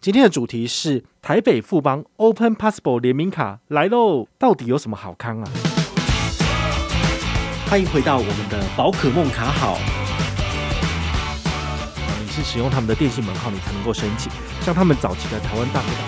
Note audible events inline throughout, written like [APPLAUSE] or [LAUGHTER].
今天的主题是台北富邦 Open Possible 联名卡来喽，到底有什么好康啊？欢迎回到我们的宝可梦卡好，你是使用他们的电信门号，你才能够申请。像他们早期的台湾大哥大，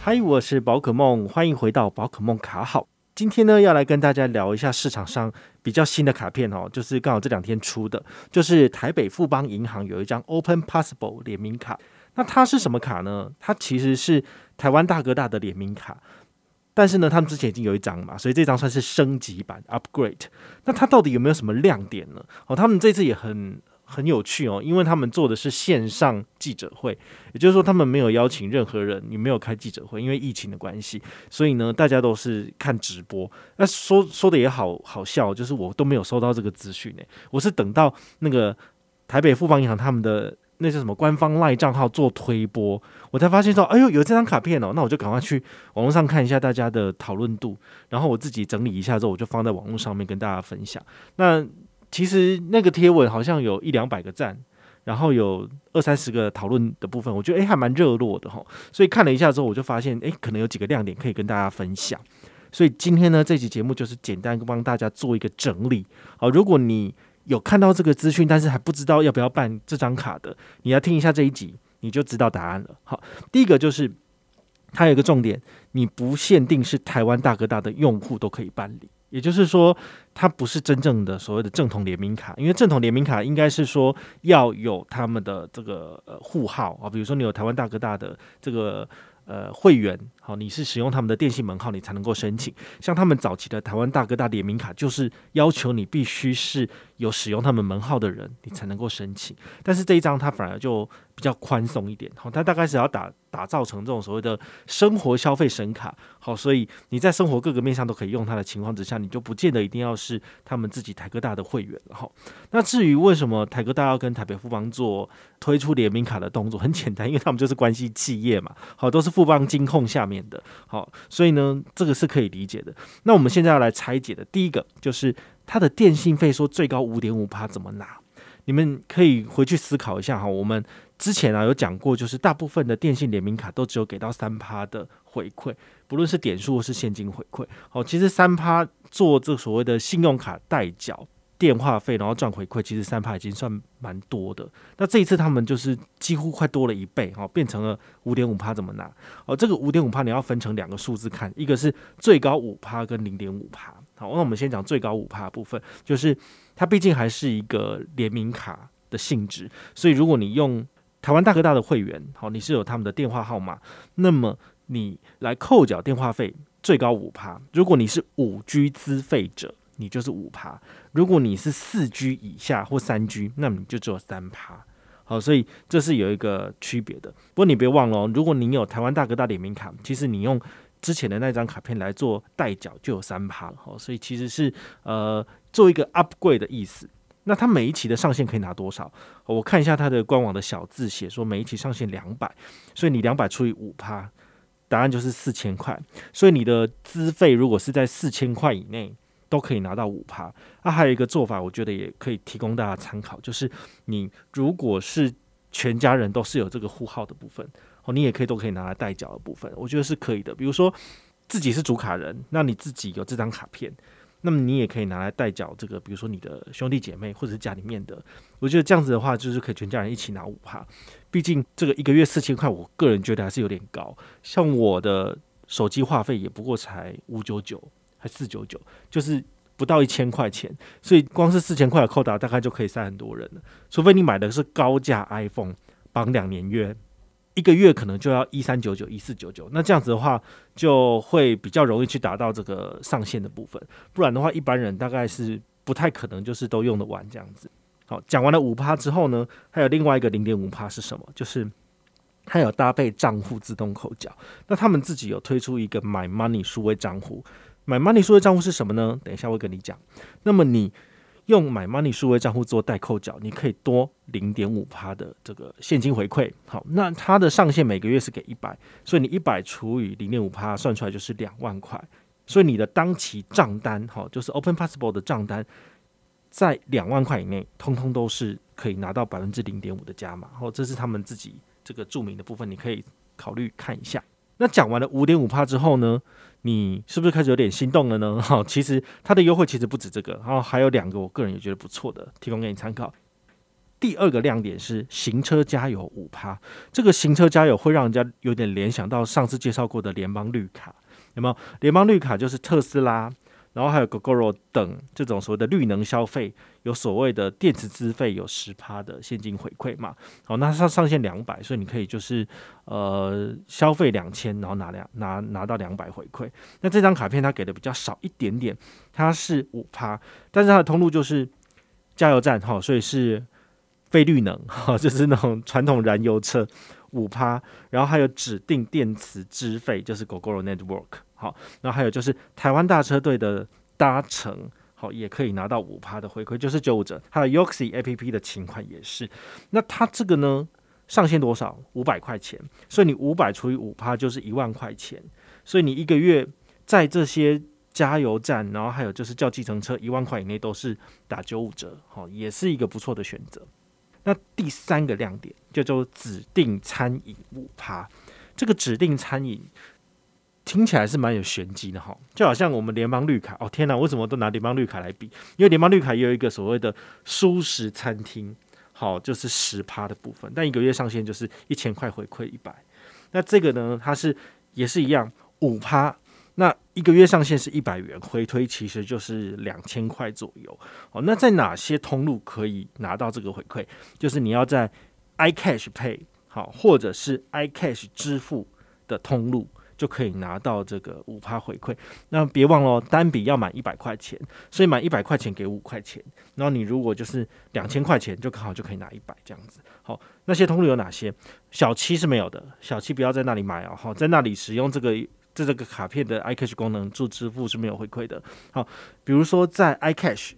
嗨，我是宝可梦，欢迎回到宝可梦卡好。今天呢，要来跟大家聊一下市场上比较新的卡片哦，就是刚好这两天出的，就是台北富邦银行有一张 Open Possible 联名卡。那它是什么卡呢？它其实是台湾大哥大的联名卡，但是呢，他们之前已经有一张嘛，所以这张算是升级版 Upgrade。那它到底有没有什么亮点呢？哦，他们这次也很。很有趣哦，因为他们做的是线上记者会，也就是说他们没有邀请任何人，你没有开记者会，因为疫情的关系，所以呢，大家都是看直播。那说说的也好好笑，就是我都没有收到这个资讯呢，我是等到那个台北富邦银行他们的那叫什么官方赖账号做推播，我才发现说，哎呦，有这张卡片哦，那我就赶快去网络上看一下大家的讨论度，然后我自己整理一下之后，我就放在网络上面跟大家分享。那其实那个贴文好像有一两百个赞，然后有二三十个讨论的部分，我觉得诶还蛮热络的哈。所以看了一下之后，我就发现诶可能有几个亮点可以跟大家分享。所以今天呢，这期节目就是简单帮大家做一个整理。好，如果你有看到这个资讯，但是还不知道要不要办这张卡的，你要听一下这一集，你就知道答案了。好，第一个就是它有一个重点，你不限定是台湾大哥大的用户都可以办理。也就是说，它不是真正的所谓的正统联名卡，因为正统联名卡应该是说要有他们的这个呃户号啊，比如说你有台湾大哥大的这个呃会员，好，你是使用他们的电信门号，你才能够申请。像他们早期的台湾大哥大联名卡，就是要求你必须是有使用他们门号的人，你才能够申请。但是这一张它反而就比较宽松一点，好，它大概是要打。打造成这种所谓的生活消费神卡，好，所以你在生活各个面向都可以用它的情况之下，你就不见得一定要是他们自己台哥大的会员了哈。那至于为什么台哥大要跟台北富邦做推出联名卡的动作，很简单，因为他们就是关系企业嘛，好，都是富邦金控下面的，好，所以呢，这个是可以理解的。那我们现在要来拆解的第一个就是它的电信费说最高五点五趴怎么拿？你们可以回去思考一下哈，我们。之前啊有讲过，就是大部分的电信联名卡都只有给到三趴的回馈，不论是点数或是现金回馈。好，其实三趴做这所谓的信用卡代缴电话费，然后赚回馈，其实三趴已经算蛮多的。那这一次他们就是几乎快多了一倍，哦，变成了五点五趴，怎么拿？哦，这个五点五趴你要分成两个数字看，一个是最高五趴跟零点五趴。好，那我们先讲最高五趴部分，就是它毕竟还是一个联名卡的性质，所以如果你用台湾大哥大的会员，好，你是有他们的电话号码，那么你来扣缴电话费最高五趴。如果你是五 G 资费者，你就是五趴；如果你是四 G 以下或三 G，那么你就只有三趴。好，所以这是有一个区别的。不过你别忘了哦，如果你有台湾大哥大联名卡，其实你用之前的那张卡片来做代缴就有三趴了。好，所以其实是呃做一个 upgrade 的意思。那它每一期的上限可以拿多少？我看一下它的官网的小字写说，每一期上限两百，所以你两百除以五趴，答案就是四千块。所以你的资费如果是在四千块以内，都可以拿到五趴。那还有一个做法，我觉得也可以提供大家参考，就是你如果是全家人都是有这个户号的部分，哦，你也可以都可以拿来代缴的部分，我觉得是可以的。比如说自己是主卡人，那你自己有这张卡片。那么你也可以拿来代缴这个，比如说你的兄弟姐妹或者是家里面的，我觉得这样子的话，就是可以全家人一起拿五趴。毕竟这个一个月四千块，我个人觉得还是有点高。像我的手机话费也不过才五九九，四九九，就是不到一千块钱。所以光是四千块的扣打，大概就可以塞很多人了。除非你买的是高价 iPhone，绑两年约。一个月可能就要一三九九一四九九，那这样子的话就会比较容易去达到这个上限的部分，不然的话一般人大概是不太可能就是都用得完这样子。好，讲完了五趴之后呢，还有另外一个零点五趴是什么？就是它有搭配账户自动扣缴，那他们自己有推出一个 My Money 数位账户买 Money 数位账户是什么呢？等一下我会跟你讲。那么你。用买 Money 数位账户做代扣缴，你可以多零点五趴的这个现金回馈。好，那它的上限每个月是给一百，所以你一百除以零点五趴，算出来就是两万块。所以你的当期账单，好，就是 Open Possible 的账单，在两万块以内，通通都是可以拿到百分之零点五的加码。哦，这是他们自己这个注明的部分，你可以考虑看一下。那讲完了五点五趴之后呢，你是不是开始有点心动了呢？[LAUGHS] 哈，其实它的优惠其实不止这个，然后还有两个我个人也觉得不错的，提供给你参考。第二个亮点是行车加油五趴，这个行车加油会让人家有点联想到上次介绍过的联邦绿卡，有没有？联邦绿卡就是特斯拉。然后还有 Gogoro 等这种所谓的绿能消费，有所谓的电池资费有十趴的现金回馈嘛？好，那上上限两百，所以你可以就是呃消费两千，然后拿两拿拿到两百回馈。那这张卡片它给的比较少一点点，它是五趴，但是它的通路就是加油站哈，所以是非绿能哈，就是那种传统燃油车五趴，然后还有指定电池资费，就是 Gogoro Network。好，然后还有就是台湾大车队的搭乘，也可以拿到五趴的回馈，就是九五折。还有 Yoxi APP 的情况也是。那它这个呢，上限多少？五百块钱。所以你五百除以五趴就是一万块钱。所以你一个月在这些加油站，然后还有就是叫计程车，一万块以内都是打九五折，好，也是一个不错的选择。那第三个亮点叫做指定餐饮五趴，这个指定餐饮。听起来是蛮有玄机的哈，就好像我们联邦绿卡哦，天哪，为什么都拿联邦绿卡来比？因为联邦绿卡也有一个所谓的舒食餐厅，好，就是十趴的部分，但一个月上限就是一千块回馈一百。那这个呢，它是也是一样五趴，那一个月上限是一百元，回推其实就是两千块左右。哦，那在哪些通路可以拿到这个回馈？就是你要在 iCash Pay 好，或者是 iCash 支付的通路。就可以拿到这个五趴回馈，那别忘了，单笔要满一百块钱，所以满一百块钱给五块钱，然后你如果就是两千块钱，就刚好就可以拿一百这样子。好，那些通路有哪些？小七是没有的，小七不要在那里买哦。好，在那里使用这个这这个卡片的 iCash 功能做支付是没有回馈的。好，比如说在 iCash，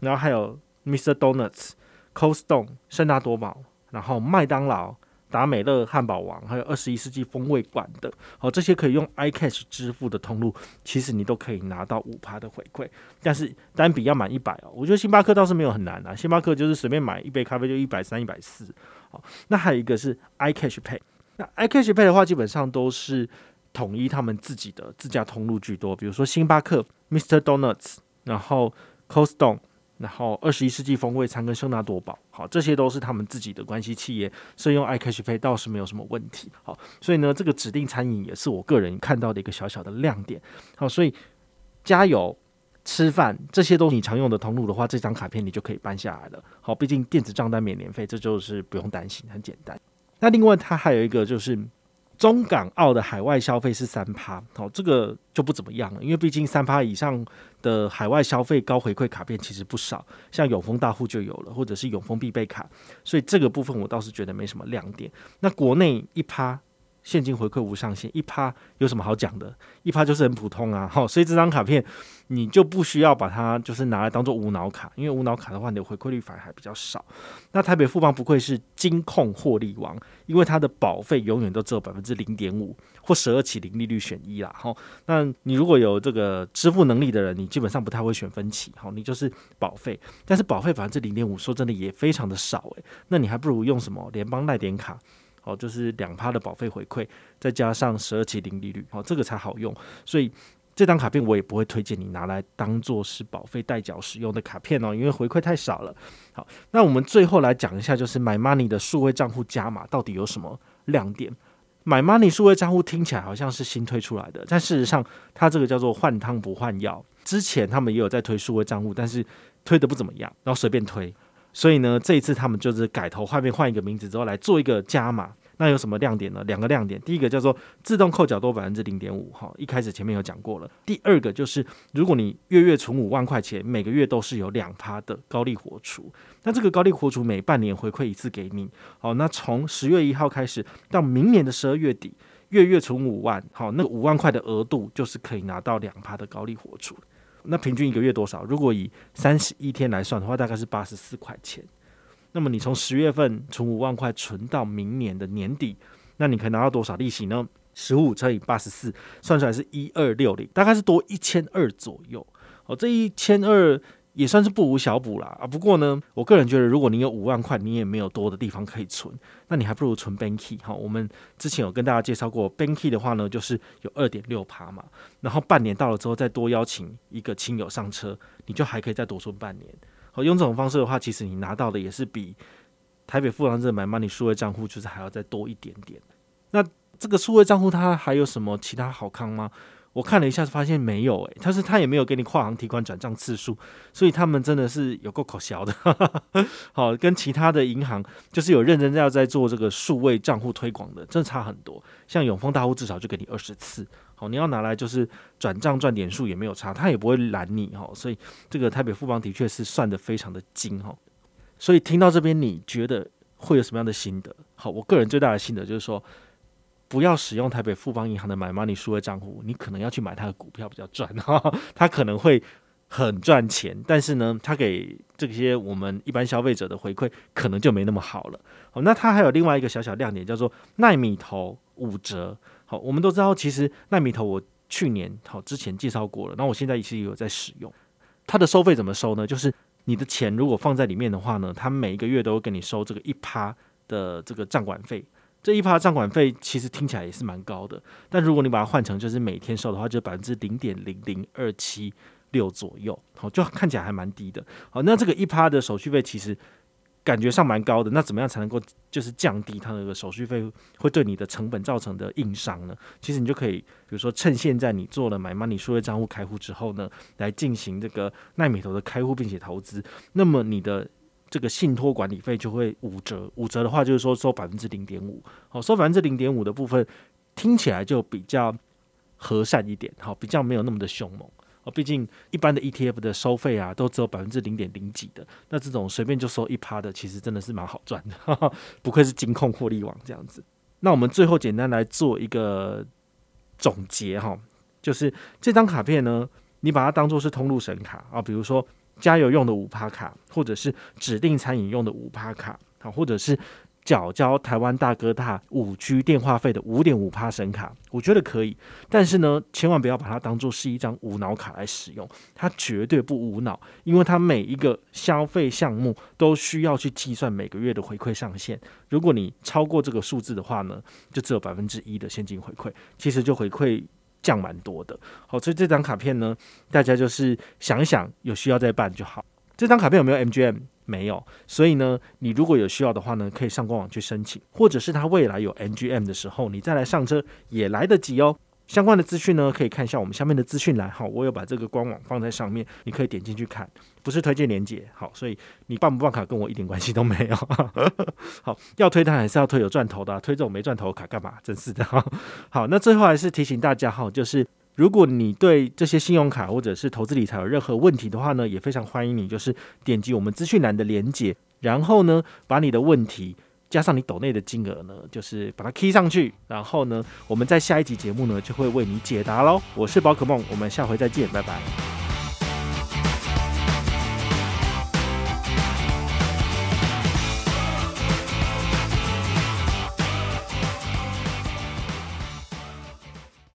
然后还有 Mr. Donuts、Cold Stone、圣大多宝，然后麦当劳。达美乐、汉堡王，还有二十一世纪风味馆的，好，这些可以用 iCash 支付的通路，其实你都可以拿到五趴的回馈，但是单笔要满一百哦。我觉得星巴克倒是没有很难啊，星巴克就是随便买一杯咖啡就一百三、一百四。好，那还有一个是 iCash Pay，那 iCash Pay 的话，基本上都是统一他们自己的自家通路居多，比如说星巴克、Mr. Donuts，然后 coston。然后二十一世纪风味餐跟圣纳多宝，好，这些都是他们自己的关系企业，所以用 iCash Pay 倒是没有什么问题。好，所以呢，这个指定餐饮也是我个人看到的一个小小的亮点。好，所以加油、吃饭这些都是你常用的通路的话，这张卡片你就可以办下来了。好，毕竟电子账单免年费，这就是不用担心，很简单。那另外它还有一个就是。中港澳的海外消费是三趴，好，这个就不怎么样了，因为毕竟三趴以上的海外消费高回馈卡片其实不少，像永丰大户就有了，或者是永丰必备卡，所以这个部分我倒是觉得没什么亮点。那国内一趴。现金回馈无上限，一趴有什么好讲的？一趴就是很普通啊，好，所以这张卡片你就不需要把它就是拿来当做无脑卡，因为无脑卡的话，你的回馈率反而还比较少。那台北富邦不愧是金控获利王，因为它的保费永远都只有百分之零点五或十二期零利率选一啦，好，那你如果有这个支付能力的人，你基本上不太会选分期，好，你就是保费，但是保费百分之零点五，说真的也非常的少诶、那你还不如用什么联邦赖点卡。哦，就是两趴的保费回馈，再加上十二期零利率，哦，这个才好用。所以这张卡片我也不会推荐你拿来当做是保费代缴使用的卡片哦，因为回馈太少了。好，那我们最后来讲一下，就是 My Money 的数位账户加码到底有什么亮点？My Money 数位账户听起来好像是新推出来的，但事实上它这个叫做换汤不换药。之前他们也有在推数位账户，但是推得不怎么样，然后随便推。所以呢，这一次他们就是改头换面，换一个名字之后来做一个加码。那有什么亮点呢？两个亮点，第一个叫做自动扣缴多百分之零点五，哈，一开始前面有讲过了。第二个就是，如果你月月存五万块钱，每个月都是有两趴的高利活储。那这个高利活储每半年回馈一次给你，好，那从十月一号开始到明年的十二月底，月月存五万，好，那五万块的额度就是可以拿到两趴的高利活储。那平均一个月多少？如果以三十一天来算的话，大概是八十四块钱。那么你从十月份存五万块存到明年的年底，那你可以拿到多少利息呢？十五乘以八十四，算出来是一二六零，大概是多一千二左右。哦，这一千二也算是不无小补啦啊。不过呢，我个人觉得，如果你有五万块，你也没有多的地方可以存，那你还不如存 Banky 哈。我们之前有跟大家介绍过，Banky 的话呢，就是有二点六趴嘛。然后半年到了之后，再多邀请一个亲友上车，你就还可以再多存半年。好，用这种方式的话，其实你拿到的也是比台北富邦这买 Money 数位账户就是还要再多一点点。那这个数位账户它还有什么其他好康吗？我看了一下，发现没有诶、欸，他是他也没有给你跨行提款转账次数，所以他们真的是有够可笑的。[LAUGHS] 好，跟其他的银行就是有认真要在做这个数位账户推广的，真的差很多。像永丰大户至少就给你二十次，好，你要拿来就是转账赚点数也没有差，他也不会拦你哈。所以这个台北富邦的确是算得非常的精哈。所以听到这边，你觉得会有什么样的心得？好，我个人最大的心得就是说。不要使用台北富邦银行的买 Money 数位账户，你可能要去买它的股票比较赚 [LAUGHS] 哈，它可能会很赚钱，但是呢，它给这些我们一般消费者的回馈可能就没那么好了。好，那它还有另外一个小小亮点，叫做奈米投五折。好，我们都知道，其实奈米投我去年好之前介绍过了，那我现在其实也有在使用。它的收费怎么收呢？就是你的钱如果放在里面的话呢，它每一个月都会给你收这个一趴的这个账管费。这一趴的账管费其实听起来也是蛮高的，但如果你把它换成就是每天收的话，就百分之零点零零二七六左右，好，就看起来还蛮低的。好，那这个一趴的手续费其实感觉上蛮高的，那怎么样才能够就是降低它那个手续费会对你的成本造成的硬伤呢？其实你就可以，比如说趁现在你做了买 Money 数位账户开户之后呢，来进行这个奈米投的开户并且投资，那么你的。这个信托管理费就会五折，五折的话就是说收百分之零点五，好，收百分之零点五的部分听起来就比较和善一点，好，比较没有那么的凶猛，哦，毕竟一般的 ETF 的收费啊都只有百分之零点零几的，那这种随便就收一趴的，其实真的是蛮好赚的，哈哈，不愧是金控获利网这样子。那我们最后简单来做一个总结哈，就是这张卡片呢，你把它当做是通路神卡啊，比如说。加油用的五趴卡，或者是指定餐饮用的五趴卡，好，或者是缴交台湾大哥大五 G 电话费的五点五趴神卡，我觉得可以。但是呢，千万不要把它当做是一张无脑卡来使用，它绝对不无脑，因为它每一个消费项目都需要去计算每个月的回馈上限。如果你超过这个数字的话呢，就只有百分之一的现金回馈，其实就回馈。降蛮多的，好，所以这张卡片呢，大家就是想一想，有需要再办就好。这张卡片有没有 MGM？没有，所以呢，你如果有需要的话呢，可以上官网去申请，或者是他未来有 MGM 的时候，你再来上车也来得及哦。相关的资讯呢，可以看一下我们下面的资讯栏。好，我有把这个官网放在上面，你可以点进去看，不是推荐连接。好，所以你办不办卡跟我一点关系都没有。[LAUGHS] 好，要推它还是要推有赚头的啊，推这种没赚头的卡干嘛？真是的。好，那最后还是提醒大家哈，就是如果你对这些信用卡或者是投资理财有任何问题的话呢，也非常欢迎你，就是点击我们资讯栏的连接，然后呢，把你的问题。加上你抖内的金额呢，就是把它 key 上去，然后呢，我们在下一集节目呢就会为你解答喽。我是宝可梦，我们下回再见，拜拜。